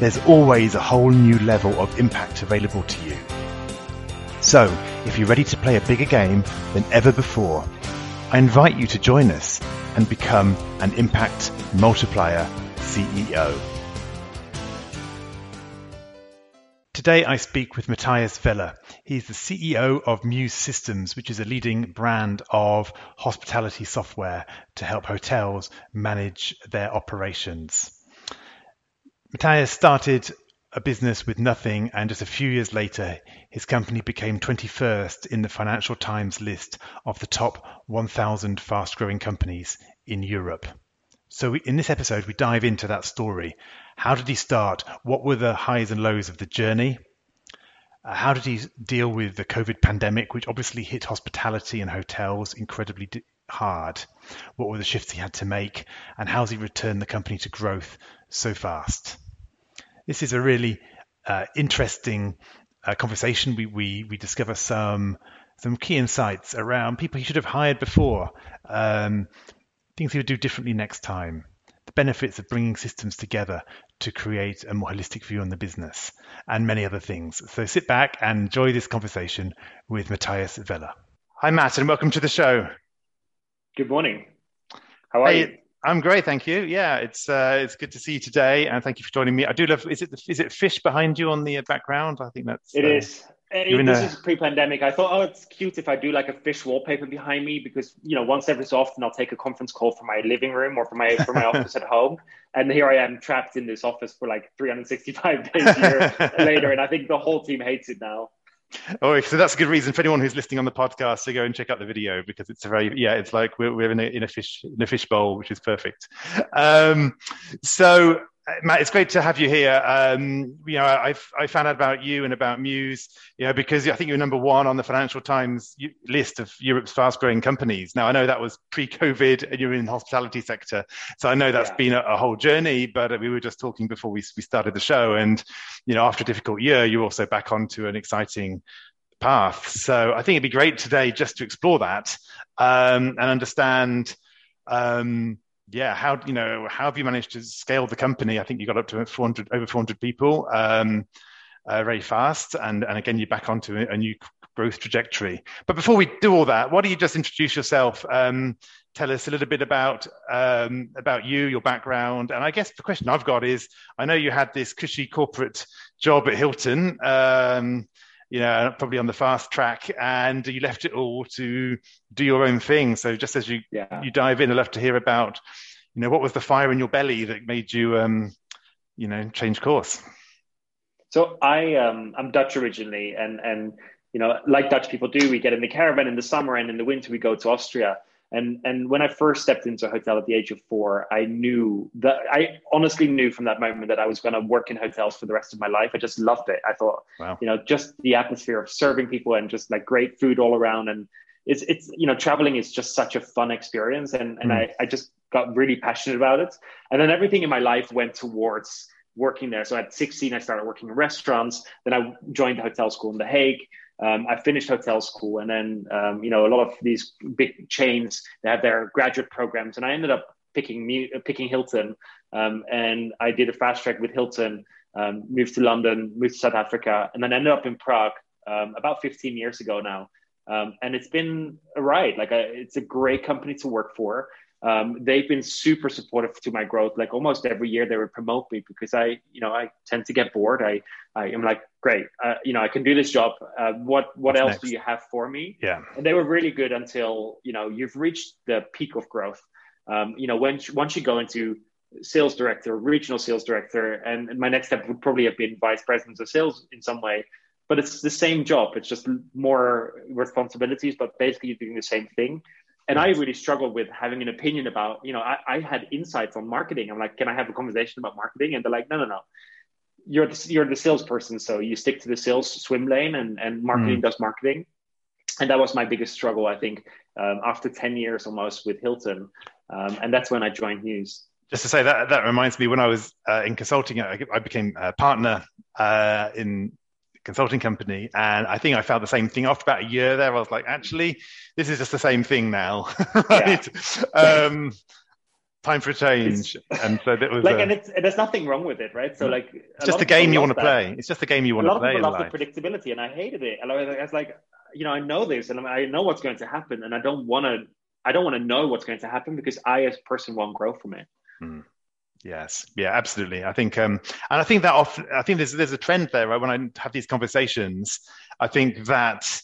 there's always a whole new level of impact available to you. So, if you're ready to play a bigger game than ever before, I invite you to join us and become an impact multiplier CEO. Today I speak with Matthijs Welle. He's the CEO of Mews Systems, which is a leading brand of hospitality software to help hotels manage their operations. Matthijs started a business with nothing, and just a few years later, his company became 21st in the Financial Times list of the top 1,000 fast growing companies in Europe. So, we, in this episode, we dive into that story. How did he start? What were the highs and lows of the journey? Uh, how did he deal with the COVID pandemic, which obviously hit hospitality and hotels incredibly hard? What were the shifts he had to make? And how has he returned the company to growth so fast? This is a really uh, interesting uh, conversation. We, we we discover some some key insights around people he should have hired before, um, things he would do differently next time, the benefits of bringing systems together to create a more holistic view on the business, and many other things. So sit back and enjoy this conversation with Matthijs Welle. Hi, Matt, and welcome to the show. Good morning. How are hey, you? I'm great, thank you. Yeah, it's uh, it's good to see you today, and thank you for joining me. I do love. Is it the, is it fish behind you on the background? I think that's. It uh, is. It, this a... is pre-pandemic. I thought, oh, it's cute if I do like a fish wallpaper behind me because you know once every so often I'll take a conference call from my living room or from my from my office at home, and here I am trapped in this office for like 365 days later, and I think the whole team hates it now. Oh, so that's a good reason for anyone who's listening on the podcast to go and check out the video because it's a very yeah, it's like we're, we're in a in a fish in a fish bowl, which is perfect. Um, so Matt, it's great to have you here. Um, you know, I, I found out about you and about Mews, you know, because I think you're number one on the Financial Times list of Europe's fast-growing companies. Now, I know that was pre-COVID, and you're in the hospitality sector, so I know that's yeah. been a, a, whole journey. But we were just talking before we we started the show, and you know, after a difficult year, you're also back onto an exciting path. So I think it'd be great today just to explore that um, and understand. Um, yeah, how you know how have you managed to scale the company? I think you got up to 400 over 400 people um, uh, very fast, and and again you're back onto a, new growth trajectory. But before we do all that, why don't you just introduce yourself? Um, tell us a little bit about um, about you, your background, and I guess the question I've got is: I know you had this cushy corporate job at Hilton. Um, you know, probably on the fast track, and you left it all to do your own thing. So just as you yeah. you dive in, I'd love to hear about, you know, what was the fire in your belly that made you, um, you know, change course. So I um, I'm Dutch originally, and and you know, like Dutch people do, we get in the caravan in the summer, and in the winter we go to Austria. And and when I first stepped into a hotel at the age of four, I knew that I honestly knew from that moment that I was going to work in hotels for the rest of my life. I just loved it. I thought, wow. you know, just the atmosphere of serving people and just like great food all around. And it's it's you know, traveling is just such a fun experience, and and mm. I I just got really passionate about it. And then everything in my life went towards working there. So at 16, I started working in restaurants. Then I joined the hotel school in The Hague um, I finished hotel school, and then um, you know a lot of these big chains they have their graduate programs, and I ended up picking picking Hilton, um, and I did a fast track with Hilton, um, moved to London, moved to South Africa, and then ended up in Prague um, about 15 years ago now, um, and it's been a ride. Like a, it's a great company to work for um, they've been super supportive to my growth. Like almost every year, they would promote me because I, you know, I tend to get bored. I, I am like, great, uh, you know, I can do this job. Uh, what, what What's else next? do you have for me? Yeah. And they were really good until you know you've reached the peak of growth. Um, you know, when once you go into sales director, regional sales director, and, and my next step would probably have been vice president of sales in some way. But it's the same job. It's just more responsibilities, but basically you're doing the same thing and I really struggled with having an opinion about, you know, I, I, had insights on marketing. I'm like, can I have a conversation about marketing? And they're like, no, no, no. you're the, you're the salesperson, so you stick to the sales swim lane, and and marketing mm. does marketing. And that was my biggest struggle, I think, um, after ten years almost with Hilton, um, and that's when I joined Mews. Just to say that that reminds me when I was uh, in consulting, I, I became a partner uh, in consulting company. And I think I felt the same thing after about a year there. I was like, actually, this is just the same thing now. right? Um, time for a change. And so that was like, a, and it's, there's nothing wrong with it, right? So like, it's just a game you want to play. It's just a game you want to play. A lot of people love the predictability, and I hated it. And I was like, you know, I know this, and I know what's going to happen, and I don't want to. I don't want to know what's going to happen because I, as a person, won't grow from it. Hmm. Yes, yeah, absolutely. I think, um, and I think that often, I think there's there's a trend there. Right? When I have these conversations, I think that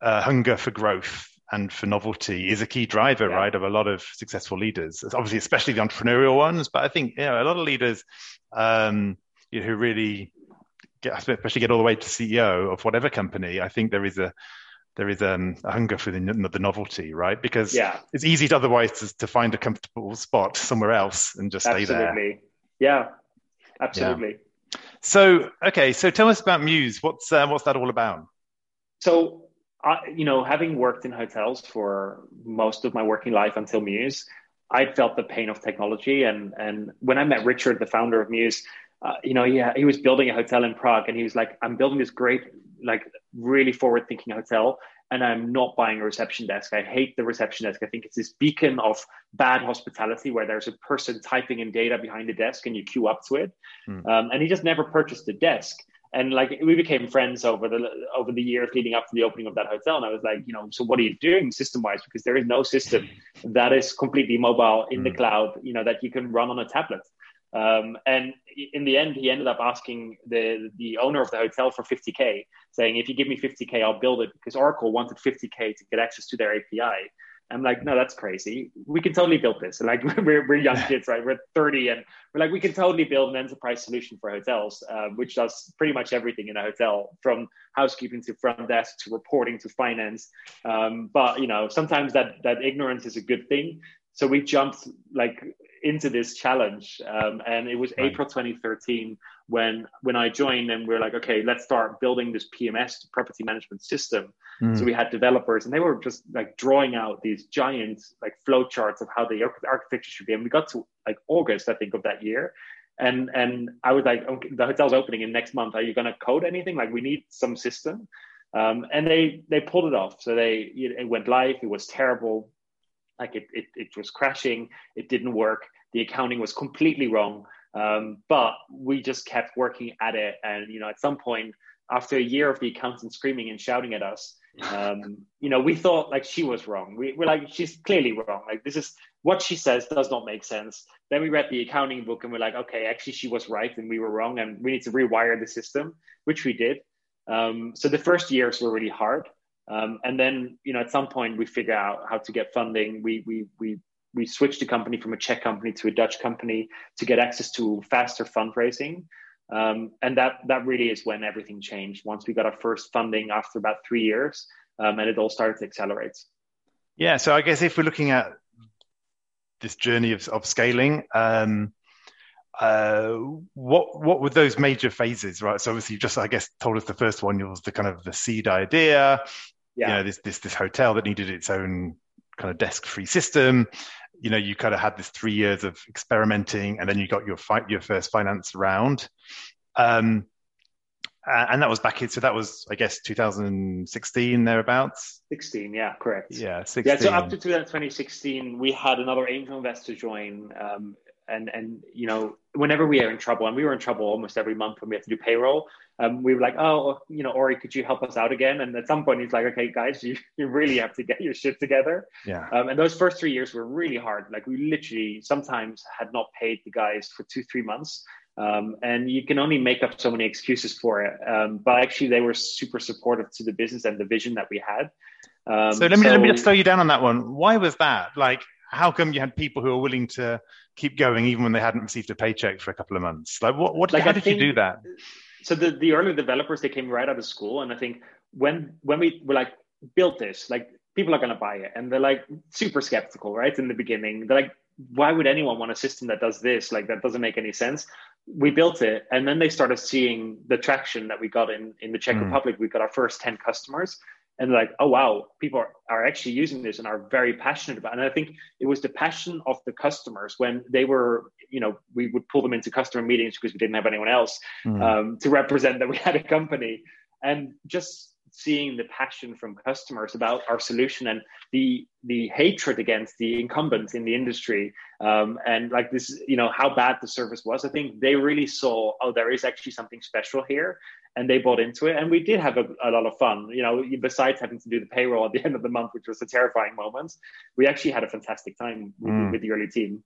uh, hunger for growth and for novelty is a key driver, yeah. right, of a lot of successful leaders. Obviously, especially the entrepreneurial ones, but I think you know a lot of leaders um, you know, who really get, especially get all the way to CEO of whatever company. I think there is a there is um, a hunger for the, the novelty, right? Because yeah. it's easy to otherwise to, to, find a comfortable spot somewhere else and just absolutely. stay there. Yeah, absolutely. Yeah. So, okay, so tell us about Mews. What's uh, what's that all about? So, I, you know, having worked in hotels for most of my working life until Mews, I felt the pain of technology. And and when I met Richard, the founder of Mews, uh, you know, yeah, he was building a hotel in Prague, and he was like, "I'm building this great, like, really forward-thinking hotel, and I'm not buying a reception desk. I hate the reception desk. I think it's this beacon of bad hospitality where there's a person typing in data behind the desk, and you queue up to it. Mm. Um, and he just never purchased a desk. And like we became friends over the over the years leading up to the opening of that hotel. And I was like, you know, so what are you doing system wise? Because there is no system that is completely mobile in mm. the hmm. cloud, you know, that you can run on a tablet. Um, and in the end, he ended up asking the the owner of the hotel for 50k, saying, "If you give me 50k, I'll build it." Because Oracle wanted 50k to get access to their API. I'm like, no, that's crazy. We can totally build this. And like we're, we're young kids, right? We're 30 and we're like, we can totally build an enterprise solution for hotels, uh, which does pretty much everything in a hotel from housekeeping to front desk to reporting to finance. Um, but you know, sometimes that, that ignorance is a good thing. So we jumped like into this challenge. Um, and it was right. April 2013 when when I joined, and we are like, okay, let's start building this PMS property management system. Mm. So we had developers, and they were just like drawing out these giant like flow charts of how the architecture should be. And we got to like August, I think, of that year. And and I was like, okay, the hotel's opening in next month. Are you going to code anything? Like, we need some system. Um, and they they pulled it off. So they it went live. It was terrible like it, it, it was crashing. It didn't work. The accounting was completely wrong. Um, but we just kept working at it. And you know at some point after a year of the accountant screaming and shouting at us um, you know we thought like she was wrong. We, we're like she's clearly wrong. Like this is what she says does not make sense. Then we read the accounting book and we're like okay actually she was right and we were wrong and we need to rewire the system which we did. Um, so the first years were really hard um, and then, you know, at some point we figure out how to get funding. We we we we switched the company from a Czech company to a Dutch company to get access to faster fundraising. Um, and that that really is when everything changed. Once we got our first funding after about three years, um, and it all started to accelerate. Yeah. So I guess if we're looking at this journey of, of scaling, um, uh, what what were those major phases, right? So obviously, you just I guess told us the first one was the kind of the seed idea, yeah. you know, this this this hotel that needed its own kind of desk free system. You know, you kind of had this three years of experimenting, and then you got your fight your first finance round. Um, and that was back in so that was i guess 2016 thereabouts 16 yeah correct yeah 16. yeah so up to 2016 we had another angel investor join um, and and you know whenever we are in trouble and we were in trouble almost every month when we had to do payroll um, we were like oh you know ori could you help us out again? And at some point he's like okay guys you, you really have to get your shit together. Yeah. Um, and those first three years were really hard. Like we literally sometimes had not paid the guys for two three months. Um, and you can only make up so many excuses for it. Um, but actually they were super supportive to the business and the vision that we had. Um, so let me so, let me just slow you down on that one. Why was that? Like how come you had people who were willing to keep going even when they hadn't received a paycheck for a couple of months? Like, what, what like how I did think, you do that? So the, the early developers, they came right out of school. And I think when, when we were like, built this, like people are going to buy it. And they're like super skeptical, right? In the beginning, they're like, why would anyone want a system that does this? Like, that doesn't make any sense. we built it and then they started seeing the traction that we got in in the czech mm. republic we got our first 10 customers and like oh wow people are, are actually using this and are very passionate about it. And i think it was the passion of the customers when they were you know we would pull them into customer meetings because we didn't have anyone else mm. um, to represent that we had a company. And just seeing the passion from customers about our solution and the the hatred against the incumbents in the industry um, and like this you know how bad the service was i think they really saw oh there is actually something special here and they bought into it and we did have a, a lot of fun you know besides having to do the payroll at the end of the month which was a terrifying moment we actually had a fantastic time with, mm. with the early team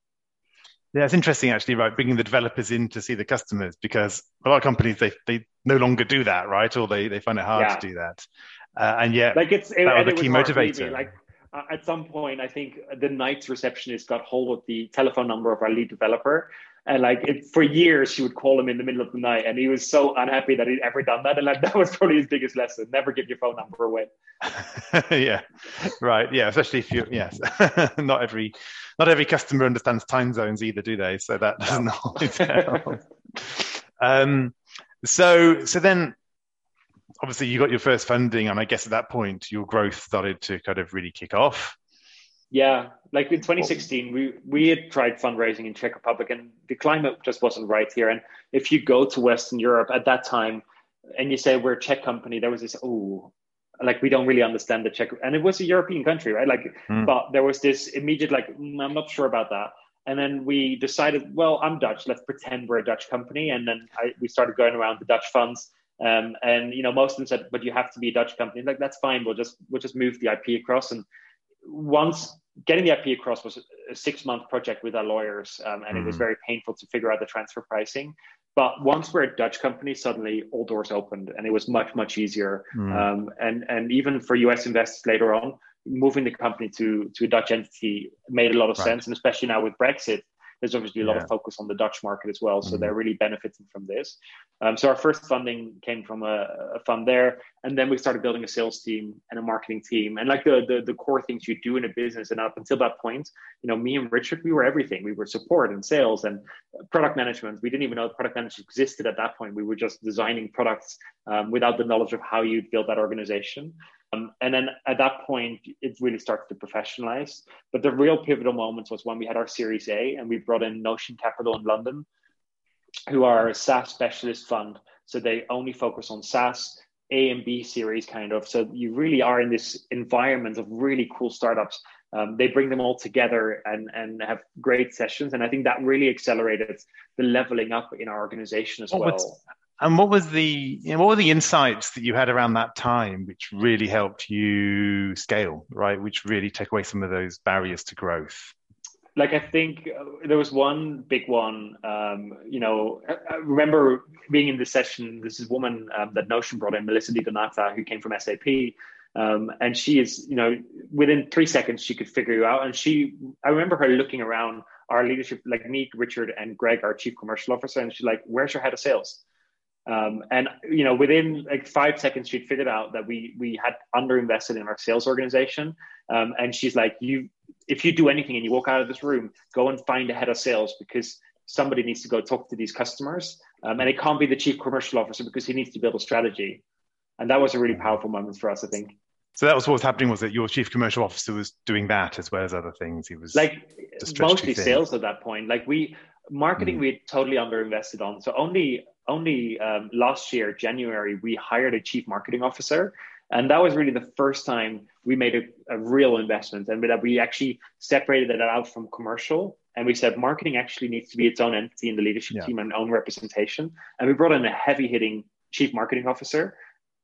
yeah, it's interesting actually, right? Bringing the developers in to see the customers because a lot of companies they they no longer do that, right? Or they they find it hard yeah. to do that, uh, and yet like it's it, that was the key motivator. Like uh, at some point, I think the night's receptionist got hold of the telephone number of our lead developer, and like it, for years she would call him in the middle of the night, and he was so unhappy that he'd ever done that, and like that was probably his biggest lesson: never give your phone number away. yeah, right. Yeah, especially if you yes, not every not every customer understands time zones either, do they? So that doesn't always. Um, so so then obviously you got your first funding, and I guess at that point your growth started to kind of really kick off. Yeah, like in 2016, we we had tried fundraising in Czech Republic, and the climate just wasn't right here. And if you go to Western Europe at that time, and you say we're a Czech company, there was this oh, like we don't really understand the Czech, and it was a European country, right? Like, mm. but there was this immediate like, mm, I'm not sure about that. And then we decided, well, I'm Dutch. Let's pretend we're a Dutch company. And then I, we started going around the Dutch funds, um, and you know, most of them said, but you have to be a Dutch company. Like that's fine. We'll just we'll just move the IP across. And once getting the IP across was a six month project with our lawyers, um, and mm. it was hmm. very painful to figure out the transfer pricing. But once we're a Dutch company, suddenly all doors opened, and it was much much easier. Mm. Um, and and even for US investors later on, moving the company to to a Dutch entity made a lot of right. sense, and especially now with Brexit, there's obviously a lot yeah. of focus on the Dutch market as well. So mm-hmm. they're really benefiting from this. Um, so our first funding came from a, a, fund there. And then we started building a sales team and a marketing team. And like the, the, the core things you do in a business. And up until that point, you know, me and Richard, we were everything. We were support and sales and product management. We didn't even know product management existed at that point. We were just designing products um, without the knowledge of how you'd build that organization. Um, and then at that point, it really started to professionalize. But the real pivotal moment was when we had our Series A and we brought in Notion Capital in London, who are a SaaS specialist fund. So they only focus on SaaS, A and B series kind of. So you really are in this environment of really cool startups. Um, they bring them all together and, and have great sessions. And I think that really accelerated the leveling up in our organization as well. And what was the you know, what were the insights that you had around that time, which really helped you scale, right? Which really take away some of those barriers to growth. Like I think uh, there was one big one. Um, you know, I, remember being in this session. This is woman um, that Notion brought in, Melissa Di Donato, who came from SAP. Um, and she is, you know, within three seconds she could figure you out. And she, I remember her looking around our leadership, like me, Richard, and Greg, our chief commercial officer, and she's like, "Where's your head of sales?" Um, and you know, within like five seconds, she'd figured out that we we had underinvested in our sales organization. Um, and she's like, "You, if you do anything and you walk out of this room, go and find a head of sales because somebody needs to go talk to these customers, um, and it can't be the chief commercial officer because he needs to build a strategy." And that was a really powerful moment for us, I think. So that was what was happening. Was that your chief commercial officer was doing that as well as other things? He was like mostly sales at that point. Like we marketing, mm. we had totally underinvested on. So only only um, last year, January, we hired a chief marketing officer. And that was really the first time we made a, a real investment and that we actually separated it out from commercial. And we said marketing actually needs to be its own entity in the leadership yeah. team and own representation. And we brought in a heavy hitting chief marketing officer.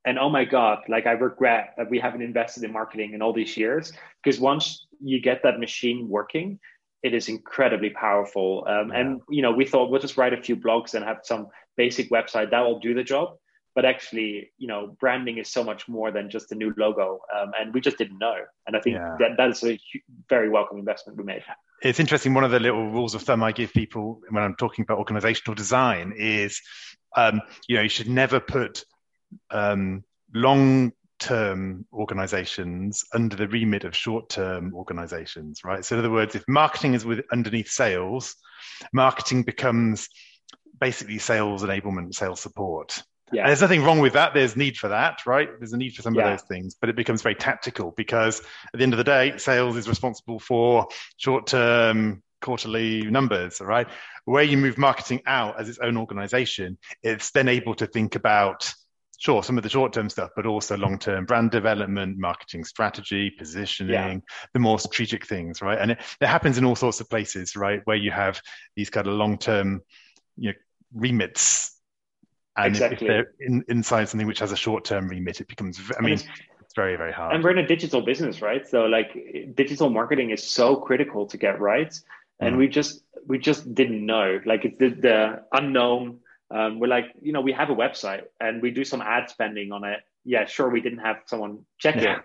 And oh my God, like I regret that we haven't invested in marketing in all these years because once you get that machine working, it is incredibly powerful. Um, yeah. And you know, we thought we'll just write a few blogs and have some basic website that will do the job. But actually, you know, branding is so much more than just a new logo, um, and we just didn't know. And I think yeah. that that is a very welcome investment we made. It's interesting. One of the little rules of thumb I give people when I'm talking about organizational design is, um, you know, you should never put um, long term organizations under the remit of short term organizations, right? So, in other words, if marketing is with underneath sales, marketing becomes basically sales enablement, sales support. Yeah. And there's nothing wrong with that. There's need for that, right? There's a need for some Yeah. of those things, but it becomes very tactical because at the end of the day, sales is responsible for short-term quarterly numbers, right? Where you move marketing out as its own organization, it's then able to think about sure some of the short-term stuff, but also long-term brand development, marketing strategy, positioning, the more strategic things, right? And it, it happens in all sorts of places, right? Where you have these kind of long-term, you know, remits. And if- Exactly. if they're in, inside something which has a short-term remit, it becomes, I mean, it's- it's very, very hard. and we're in a digital business right so like digital marketing is so critical to get right and Mm. we just we just didn't know like it's the, the unknown um, we're like you know we have a website and we do some ad spending on it yeah sure we didn't have someone check Yeah. it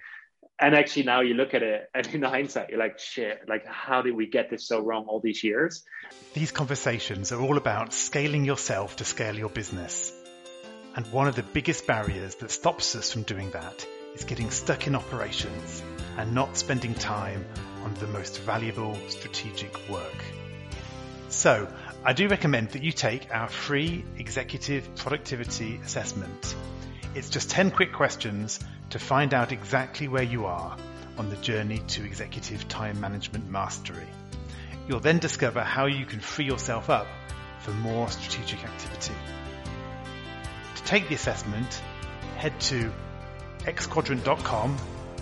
and actually now you look at it and in hindsight you're like shit like how did we get this so wrong all these years These conversations are all about scaling yourself to scale your business. And one of the biggest barriers that stops us from doing that is getting stuck in operations and not spending time on the most valuable strategic work. So, I do recommend that you take our free executive productivity assessment. It's just 10 quick questions to find out exactly where you are on the journey to executive time management mastery. You'll then discover how you can free yourself up for more strategic activity. To take the assessment, head to xquadrant.com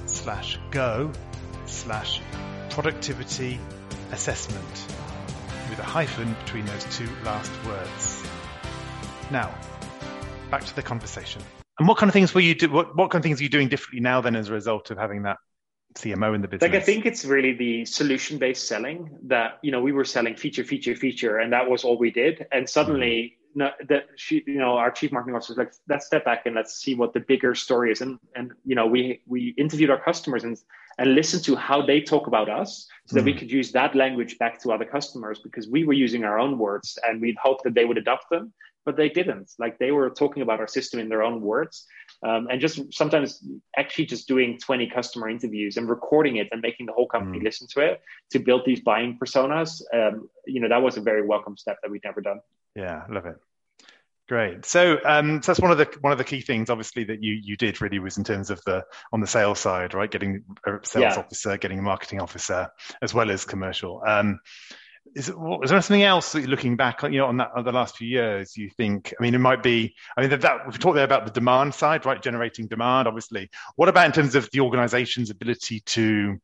slash go slash productivity assessment with a hyphen between those two last words. Now, back to the conversation. And what kind of things were you do? What, what kind of things are you doing differently now then as a result of having that CMO in the business? like i think it's really the solution based selling that you know we were selling feature feature feature and that was all we did and suddenly mm-hmm. no, that she you know our chief marketing officer was like let's step back and let's see what the bigger story is and and you know we we interviewed our customers and and listened to how they talk about us so that we mm-hmm. could use that language back to other customers because we were using our own words and we'd hoped that they would adopt them but they didn't like they were talking about our system in their own words um, and just sometimes actually just doing 20 customer interviews and recording it and making the whole company Mm. listen to it to build these buying personas um, you know that was a very welcome step that we'd never done Yeah, love it. Great. So, um, so that's one of the one of the key things, obviously, that you you did really was in terms of the on the sales side, right? Getting a sales Yeah. officer, getting a marketing officer, as well as commercial. Um, is, is there something else that you're looking back, on, you know, on that on the last few years? You think? I mean, it might be. I mean, that, that we've talked there about the demand side, right? Generating demand, obviously. What about in terms of the organization's ability to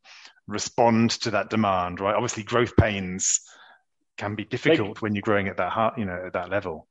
respond to that demand, right? Obviously, growth pains can be difficult when you're growing at that heart, you know, at that level.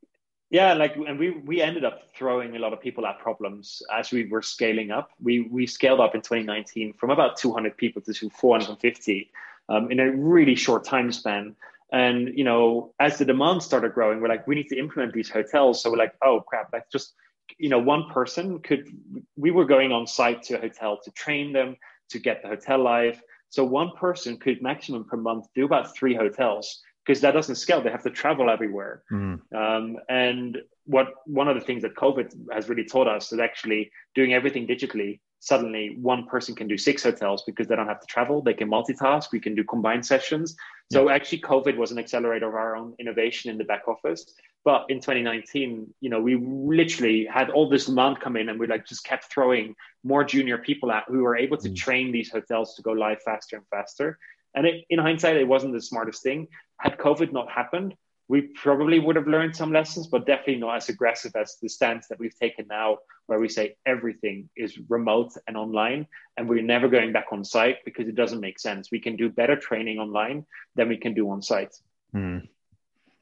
Yeah, like and we we ended up throwing a lot of people at problems as we were scaling up. We we scaled up in 2019 from about 200 people to 450 um, in a really short time span. And you know, as the demand started growing, we're like, we need to implement these hotels. So we're like, oh crap, let's just you know, one person could. We were going on site to a hotel to train them to get the hotel live. So one person could maximum per month do about three hotels because that doesn't scale. They have to travel everywhere. Mm. Um, and what one of the things that COVID has really taught us is actually doing everything digitally. Suddenly, one person can do six hotels because they don't have to travel. They can multitask. We can do combined sessions. So actually, COVID was an accelerator of our own innovation in the back office. But in 2019, you know, we literally had all this demand come in, and we like just kept throwing more junior people out who were able to Mm. train these hotels to go live faster and faster. And it, in hindsight, it wasn't the smartest thing. Had COVID not happened, we probably would have learned some lessons, but definitely not as aggressive as the stance that we've taken now, where we say everything is remote and online, and we're never going back on site because it doesn't make sense. We can do better training online than we can do on site. Mm.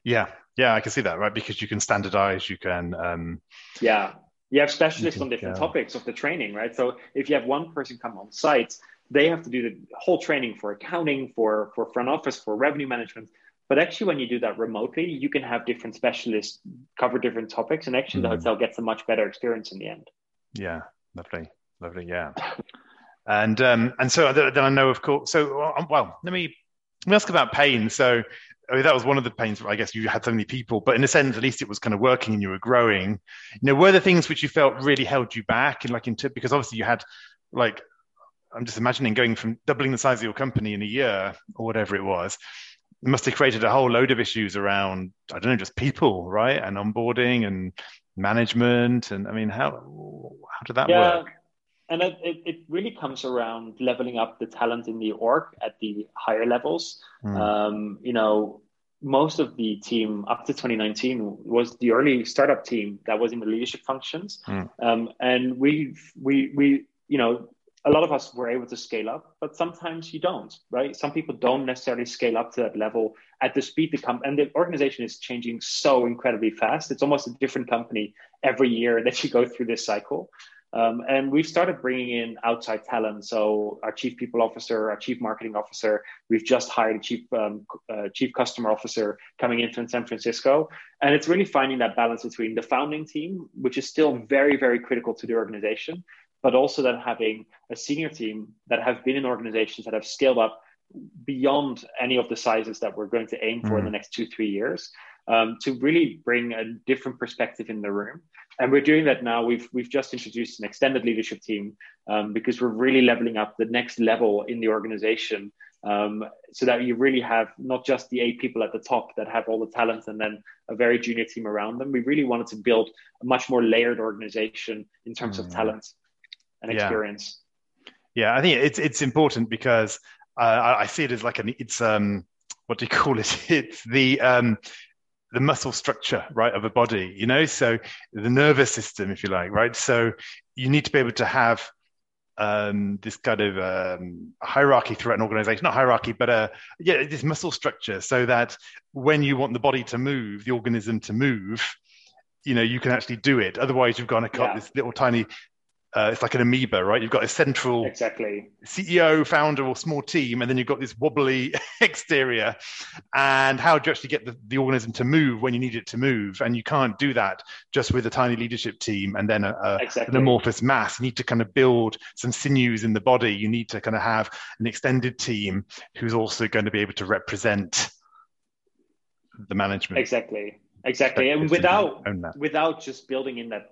Yeah, yeah, I can see that, right? Because you can standardize, you can. Um, Yeah. You have specialists on different go. topics of the training, right? So if you have one person come on site, they have to do the whole training for accounting, for for front office, for revenue management. But actually, when you do that remotely, you can have different specialists cover different topics, and actually, Mhm. the hotel gets a much better experience in the end. yeah, lovely, lovely, yeah. And um, and so then I know, of course. So uh, well, let me let me ask about pain. So I mean, that was one of the pains. I guess you had so many people, but in a sense, at least it was kind of working and you were growing. You know, were there things which you felt really held you back, and like into because obviously you had like I'm just imagining going from doubling the size of your company in a year or whatever it was. Must have created a whole load of issues around I don't know just people right and onboarding and management and I mean how how did that yeah. work? And it, it really comes around leveling up the talent in the org at the higher levels. Mm. Um, you know, most of the team up to 2019 was the early startup team that was in the leadership functions, mm. um, and we we we you know a lot of us were able to scale up, but sometimes you don't, right? Some people don't necessarily scale up to that level at the speed the company and the organization is changing so incredibly fast. It's almost a different company every year that you go through this cycle. Um, and we've started bringing in outside talent. So our chief people officer, our chief marketing officer, we've just hired a chief um, uh, chief customer officer coming in from San Francisco. And it's really finding that balance between the founding team, which is still very very critical to the organization, but also then having a senior team that have been in organizations that have scaled up beyond any of the sizes that we're going to aim for mm. in the next two, three years um, to really bring a different perspective in the room. And we're doing that now. We've, we've just introduced an extended leadership team um, because we're really leveling up the next level in the organization um, so that you really have not just the eight people at the top that have all the talent and then a very junior team around them. We really wanted to build a much more layered organization in terms mm. of talent and experience. Yeah. yeah, I think it's it's important because uh, I, I, see it as like an it's um what do you call it? It's the um the muscle structure right of a body, you know, so the nervous system, if you like, right. So you need to be able to have um, this kind of um, hierarchy throughout an organization, not hierarchy, but uh, yeah, this muscle structure, so that when you want the body to move, the organism to move, you know, you can actually do it. Otherwise, you've got to cut yeah. this little tiny uh, it's like an amoeba, right? You've got a central exactly CEO, founder, or small team, and then you've got this wobbly exterior. And how do you actually get the, the organism to move when you need it to move? And you can't do that just with a tiny leadership team and then a, a, exactly. an amorphous mass. You need to kind of build some sinews in the body. You need to kind of have an extended team who's also going to be able to represent the management. Exactly. Exactly. And without without just building in that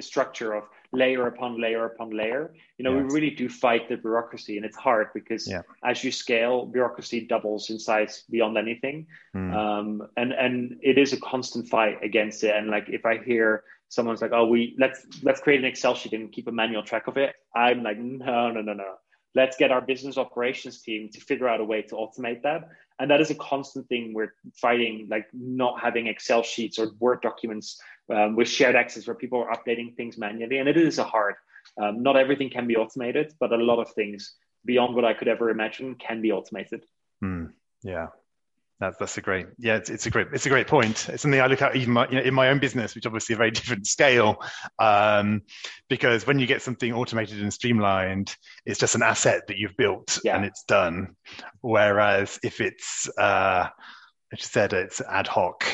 structure of layer upon layer upon layer. You know, yes. we really do fight the bureaucracy, and it's hard because yeah. as you scale, bureaucracy doubles in size beyond anything, mm. um, and and it is a constant fight against it. And like if I hear someone's like, "Oh, we let's let's create an Excel sheet and keep a manual track of it," I'm like, "No, no, no, no." Let's get our business operations team to figure out a way to automate that. And that is a constant thing we're fighting, like not having Excel sheets or Word documents um, with shared access where people are updating things manually. And it is a hard. Um, not everything can be automated, but a lot of things beyond what I could ever imagine can be automated. Mm, yeah, that's that's a great yeah it's, it's a great it's a great point it's something i look at even my, you know, in my own business which obviously a very different scale um, because when you get something automated and streamlined it's just an asset that you've built yeah. and it's done whereas if it's uh, as you said it's ad hoc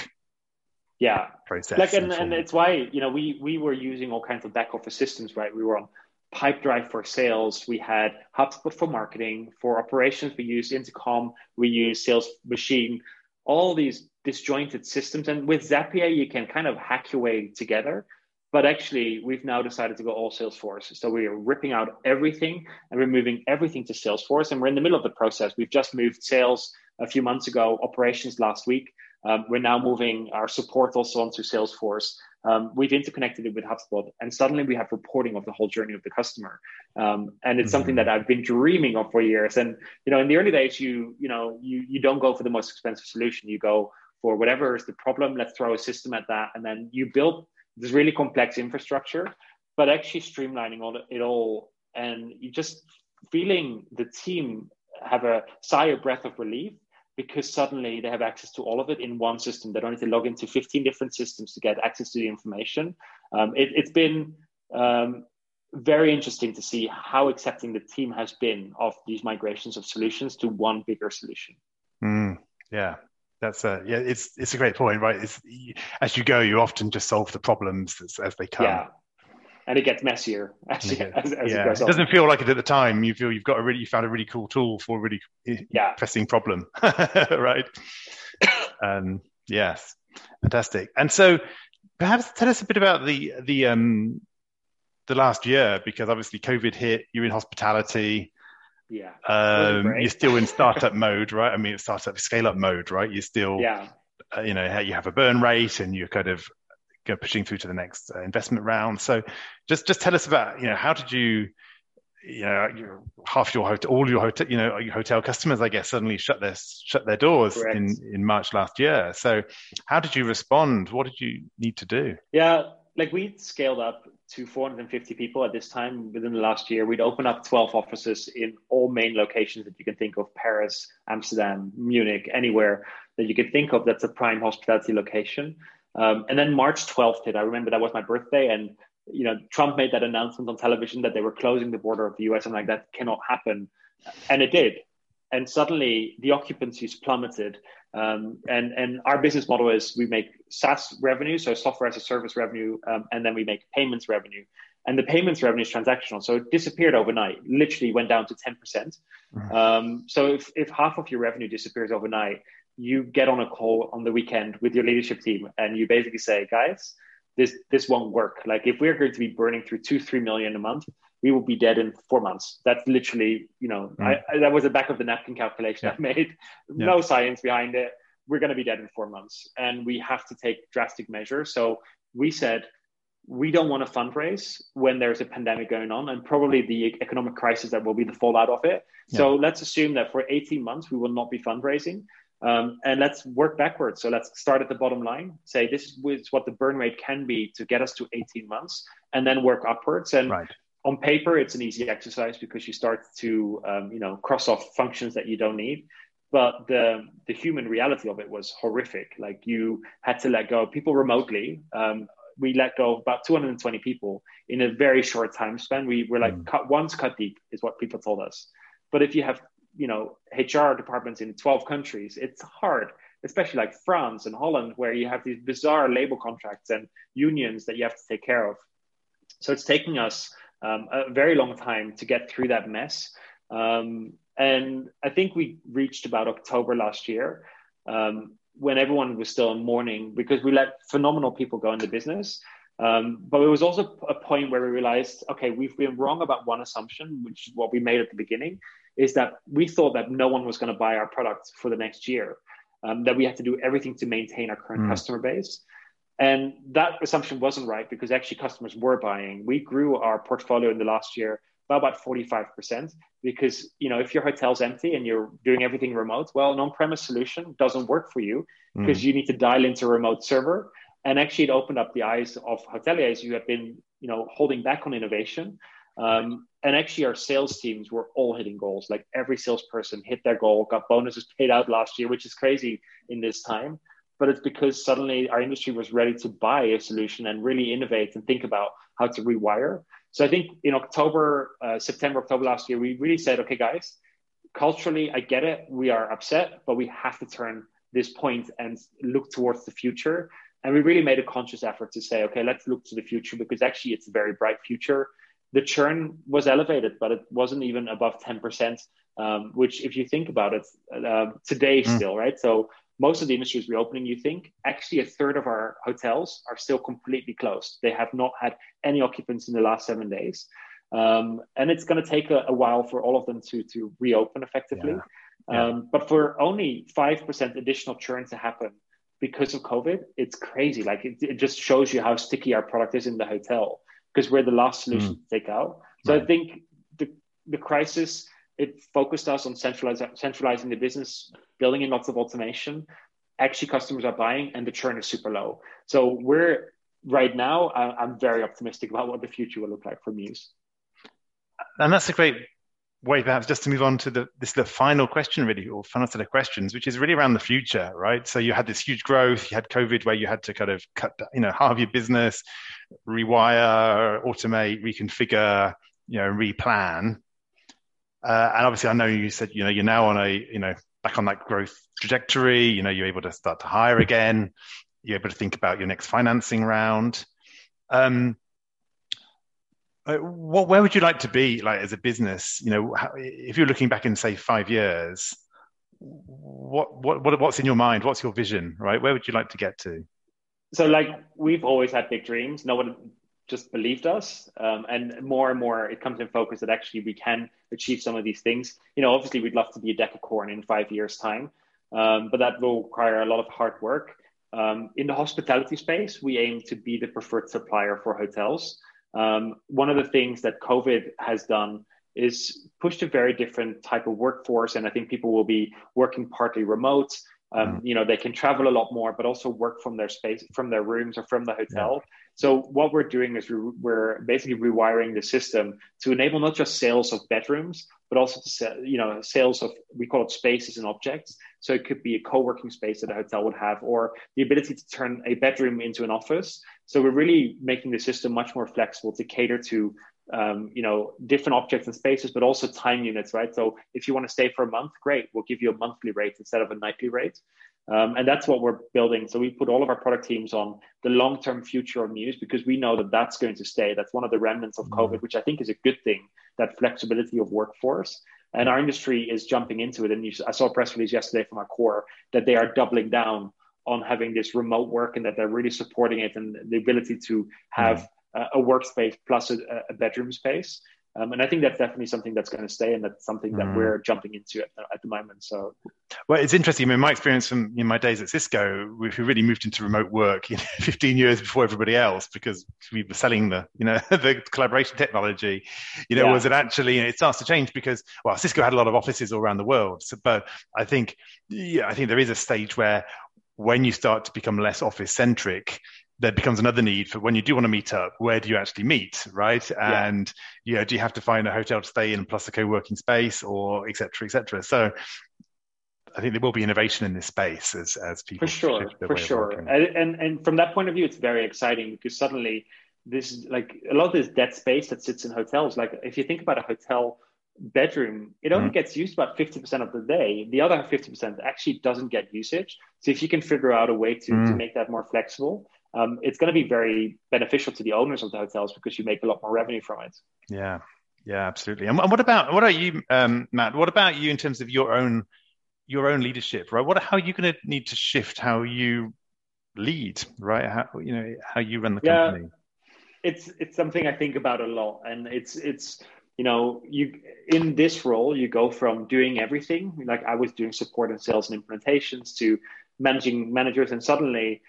yeah. Process like and, and it's why you know we we were using all kinds of back office systems right? We were on Pipedrive for sales. We had hubspot for marketing for operations. We used intercom. We used sales machine. All these disjointed systems. And with zapier you can kind of hack your way together. But actually we've now decided to go all salesforce. So we are ripping out everything and we're moving everything to salesforce. And we're in the middle of the process. We've just moved sales a few months ago operations last week um, we're now moving our support also onto Salesforce. Um, we've interconnected it with HubSpot, and suddenly we have reporting of the whole journey of the customer. Um, and it's mm-hmm. something that I've been dreaming of for years. And you know, in the early days, you you know, you you don't go for the most expensive solution. You go for whatever is the problem. Let's throw a system at that, and then you build this really complex infrastructure, but actually streamlining all it all, and you just feeling the team have a sigh of breath of relief because suddenly they have access to all of it in one system. They don't need to log into 15 different systems to get access to the information. Um, it, has been um, very interesting to see how accepting the team has been of these migrations of solutions to one bigger solution. Mm, yeah, that's a yeah. It's it's a great point, right? It's, as you go, you often just solve the problems as, as they come. Yeah and it gets messier as, yeah. as, as yeah. it, it doesn't feel like it at the time. You feel you've got a really, you found a really cool tool for a really yeah. pressing problem, right? um, yes, fantastic. And so, perhaps tell us a bit about the the um, the last year because obviously COVID hit. You're in hospitality. Yeah. Um, you're still in startup mode, right? I mean, startup scale up mode, right? You're still, yeah. Uh, you know, you have a burn rate and you're kind of pushing through to the next uh, investment round. So just, just tell us about, you know, how did you, you know, half your hotel, all your hotel, you know, your hotel customers, I guess, suddenly shut their shut their doors Correct. in in March last year. So, how did you respond? What did you need to do? Yeah, like we scaled up to 450 people at this time within the last year. We'd open up 12 offices in all main locations that you can think of Paris, Amsterdam, Munich, anywhere that you could think of that's a prime hospitality location. Um, and then March 12th hit. I remember that was my birthday. And, you know, Trump made that announcement on television that they were closing the border of the US. and like, that cannot happen. And it did. And suddenly the occupancies plummeted. Um, and and our business model is we make SaaS revenue, so software as a service revenue, um, and then we make payments revenue. And the payments revenue is transactional, so it disappeared overnight. Literally went down to ten percent. Mm-hmm. Um, so if if half of your revenue disappears overnight, you get on a call on the weekend with your leadership team, and you basically say, guys, this this won't work. Like if we're going to be burning through two three million a month, we will be dead in four months. That's literally, you know, mm. I, I, that was a back of the napkin calculation yeah. I made. Yeah. No science behind it. We're going to be dead in four months, and we have to take drastic measures. So we said we don't want to fundraise when there's a pandemic going on, and probably the economic crisis that will be the fallout of it. Yeah. So let's assume that for 18 months we will not be fundraising. Um, and let's work backwards. So let's start at the bottom line, say this is what the burn rate can be to get us to 18 months, and then work upwards. And right on paper, it's an easy exercise because you start to, um, you know, cross off functions that you don't need. But the the human reality of it was horrific. Like you had to let go of people remotely. Um, we let go of about 220 people in a very short time span. We were like mm. cut once cut deep is what people told us. But if you have you know HR departments in 12 countries, it's hard, especially like France and Holland, where you have these bizarre labor contracts and unions that you have to take care of. So it's taking us um, a very long time to get through that mess. Um, and I think we reached about October last year um, when everyone was still in mourning because we let phenomenal people go into business. Um, but it was also a point where we realized, okay, we've been wrong about one assumption, which is what we made at the beginning, is that we thought that no one was going to buy our product for the next year, um, that we had to do everything to maintain our current mm. customer base. And that assumption wasn't right because actually customers were buying. We grew our portfolio in the last year by about 45% because you know if your hotel's empty and you're doing everything remote, well, an on-premise solution doesn't work for you because mm. you need to dial into a remote server. And actually, it opened up the eyes of hoteliers who have been you know holding back on innovation. Um, and actually, our sales teams were all hitting goals. Like every salesperson hit their goal, got bonuses paid out last year, which is crazy in this time but it's because suddenly our industry was ready to buy a solution and really innovate and think about how to rewire. So I think in October, uh, September, October last year, we really said, okay, guys, culturally, I get it. We are upset, but we have to turn this point and look towards the future. And we really made a conscious effort to say, okay, let's look to the future because actually it's a very bright future. The churn was elevated, but it wasn't even above 10%, um, which, if you think about it, uh, today mm. still, right? So most of the industry is reopening, you think. Actually, a third of our hotels are still completely closed. They have not had any occupants in the last seven days. Um, and it's going to take a, a, while for all of them to, to reopen effectively. Yeah. Yeah. Um, but for only 5% additional churn to happen because of COVID, it's crazy. Like it, it, just shows you how sticky our product is in the hotel because we're the last solution mm. to take out. So right. I think the, the crisis it focused us on centralizing, centralizing the business, building in lots of automation. Actually, customers are buying, and the churn is super low. So we're right now. I'm very optimistic about what the future will look like for Mews. And that's a great way, perhaps, just to move on to the this the final question, really, or final set of questions, which is really around the future, right? So you had this huge growth, you had COVID, where you had to kind of cut, you know, halve your business, rewire, automate, reconfigure, you know, replan uh, and obviously, I know you said you know you're now on a you know back on that growth trajectory. You know you're able to start to hire again. You're able to think about your next financing round. Um, uh, what, where would you like to be like as a business? You know, how, if you're looking back in say five years, what what what's in your mind? What's your vision? Right, where would you like to get to? So, like we've always had big dreams. No one just believed us. Um, and more and more it comes in focus that actually we can achieve some of these things. You know, obviously we'd love to be a decacorn in five years' time, um, but that will require a lot of hard work. Um, in the hospitality space, we aim to be the preferred supplier for hotels. Um, one of the things that COVID has done is pushed a very different type of workforce, and I think people will be working partly remote. Um, mm-hmm. you know, they can travel a lot more, but also work from their space, from their rooms, or from the hotel. Yeah. So what we're doing is we're basically rewiring the system to enable not just sales of bedrooms, but also to sell, you know, sales of we call it spaces and objects. So it could be a co-working space that a hotel would have, or the ability to turn a bedroom into an office. So we're really making the system much more flexible to cater to um, you know, different objects and spaces, but also time units, right? So if you want to stay for a month, great, we'll give you a monthly rate instead of a nightly rate. Um, and that's what we're building. So we put all of our product teams on the long-term future of Mews because we know that that's going to stay. That's one of the remnants of COVID, mm. which I think is a good thing. That flexibility of workforce, and our industry is jumping into it. And you, I saw a press release yesterday from Accor that they are doubling down on having this remote work and that they're really supporting it and the ability to have mm a workspace plus a, a bedroom space. Um, and I think that's definitely something that's going to stay, and that's something that mm. we're jumping into at, at, the moment. So, well, it's interesting. I mean, my experience from in my days at Cisco, we really moved into remote work, you know, 15 years before everybody else, because we were selling the, you know, the collaboration technology. You know, yeah. was it actually? You know, it starts to change because, well, Cisco had a lot of offices all around the world, so, but I think, yeah, I think there is a stage where when you start to become less office centric, there becomes another need for when you do want to meet up, where do you actually meet, right? Yeah. And you know, do you have to find a hotel to stay in plus a co-working space or et cetera, et cetera. So I think there will be innovation in this space as as people for sure, for sure. And, and and from that point of view, it's very exciting because suddenly this like a lot of this dead space that sits in hotels. Like if you think about a hotel bedroom, it only mm-hmm. gets used about 50% of the day. The other 50% actually doesn't get usage. So if you can figure out a way to, mm. to make that more flexible, um, it's going to be very beneficial to the owners of the hotels because you make a lot more revenue from it. Yeah, yeah, absolutely. And what about what are you, um, Matt? What about you in terms of your own your own leadership, right? What how are you going to need to shift how you lead, right? How you know how you run the company. Yeah, it's it's something I think about a lot, and it's it's you know you in this role you go from doing everything like I was doing support and sales and implementations to managing managers, and suddenly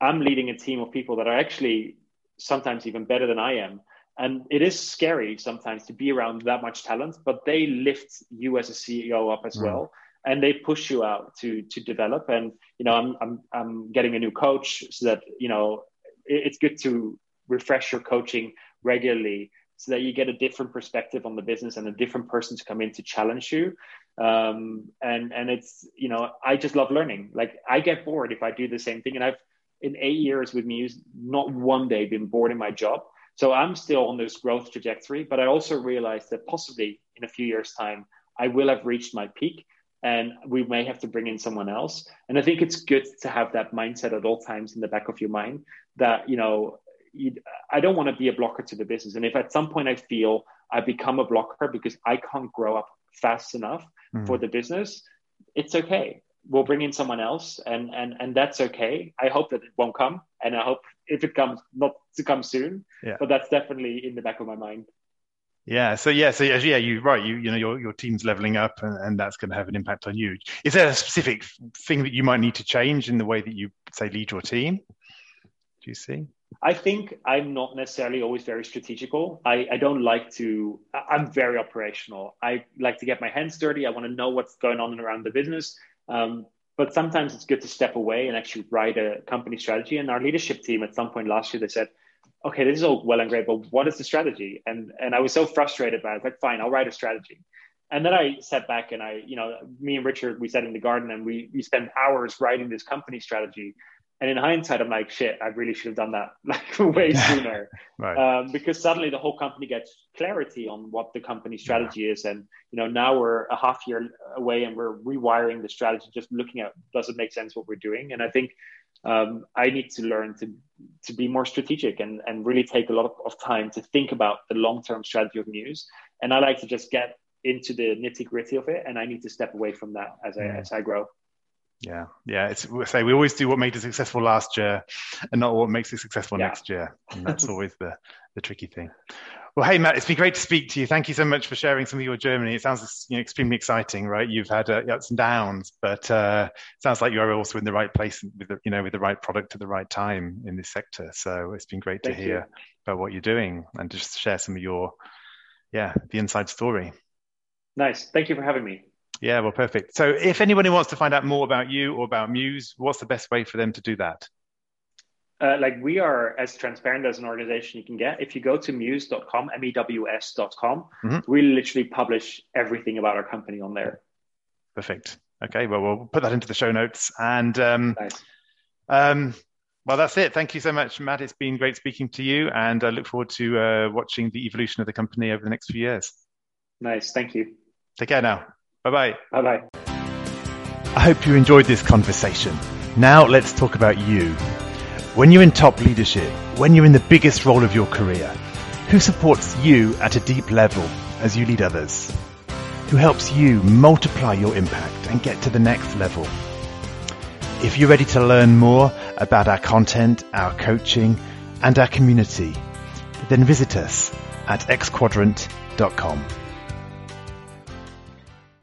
I'm leading a team of people that are actually sometimes even better than I am. And it is scary sometimes to be around that much talent, but they lift you as a CEO up as mm. well. And they push you out to to develop. And you know, I'm I'm I'm getting a new coach so that you know it, it's good to refresh your coaching regularly so that you get a different perspective on the business and a different person to come in to challenge you um, and and it's you know i just love learning like i get bored if i do the same thing and i've in eight years with Mews, not one day been bored in my job. So I'm still on this growth trajectory, but I also realize that possibly in a few years' time, I will have reached my peak and we may have to bring in someone else. And I think it's good to have that mindset at all times in the back of your mind that, you know, I don't want to be a blocker to the business. And if at some point I feel I become a blocker because I can't grow up fast enough mm. for the business, it's okay we'll bring in someone else and and and that's okay i hope that it won't come and i hope if it comes not to come soon yeah. but that's definitely in the back of my mind yeah so yeah so yeah you right you you know your, your team's leveling up and, and that's going to have an impact on you is there a specific thing that you might need to change in the way that you say lead your team do you see I think I'm not necessarily always very strategical. I, I don't like to, I'm very operational. I like to get my hands dirty. I want to know what's going on around the business. Um, but sometimes it's good to step away and actually write a company strategy. And our leadership team at some point last year, they said, okay, this is all well and great, but what is the strategy? And, and I was so frustrated by it. Like, fine, I'll write a strategy. And then I sat back and I, you know, me and Richard, we sat in the garden and we, we spent hours writing this company strategy. And in hindsight, I'm like, shit, I really should have done that like way sooner. right. um, because suddenly the whole company gets clarity on what the company strategy yeah. is. And, you know, now we're a half year away and we're rewiring the strategy, just looking at does it make sense what we're doing? And I think um, I need to learn to, to be more strategic and, and really take a lot of, of time to think about the long term strategy of Mews. And I like to just get into the nitty gritty of it. And I need to step away from that as I, as I grow. Yeah, yeah. It's we say we always do what made us successful last year, and not what makes us successful yeah. next year. And that's always the the tricky thing. Well, hey Matt, it's been great to speak to you. Thank you so much for sharing some of your journey. It sounds you know, extremely exciting, right? You've had uh, ups and downs, but uh, it sounds like you're also in the right place with the, you know with the right product at the right time in this sector. So it's been great Thank to hear you. about what you're doing and just share some of your yeah the inside story. Nice. Thank you for having me. Yeah, well, perfect. So if anybody wants to find out more about you or about Mews, what's the best way for them to do that? Uh, like we are as transparent as an organization you can get. If you go to mews.com, M-E-W-S.com, mm-hmm. we literally publish everything about our company on there. Perfect. Okay, well, we'll put that into the show notes. And um, nice. um, well, that's it. Thank you so much, Matt. It's been great speaking to you, and I look forward to uh, watching the evolution of the company over the next few years. Nice. Thank you. Take care now. Bye bye. Bye bye. I hope you enjoyed this conversation. Now let's talk about you. When you're in top leadership, when you're in the biggest role of your career, who supports you at a deep level as you lead others? Who helps you multiply your impact and get to the next level? If you're ready to learn more about our content, our coaching, and our community, then visit us at xquadrant.com.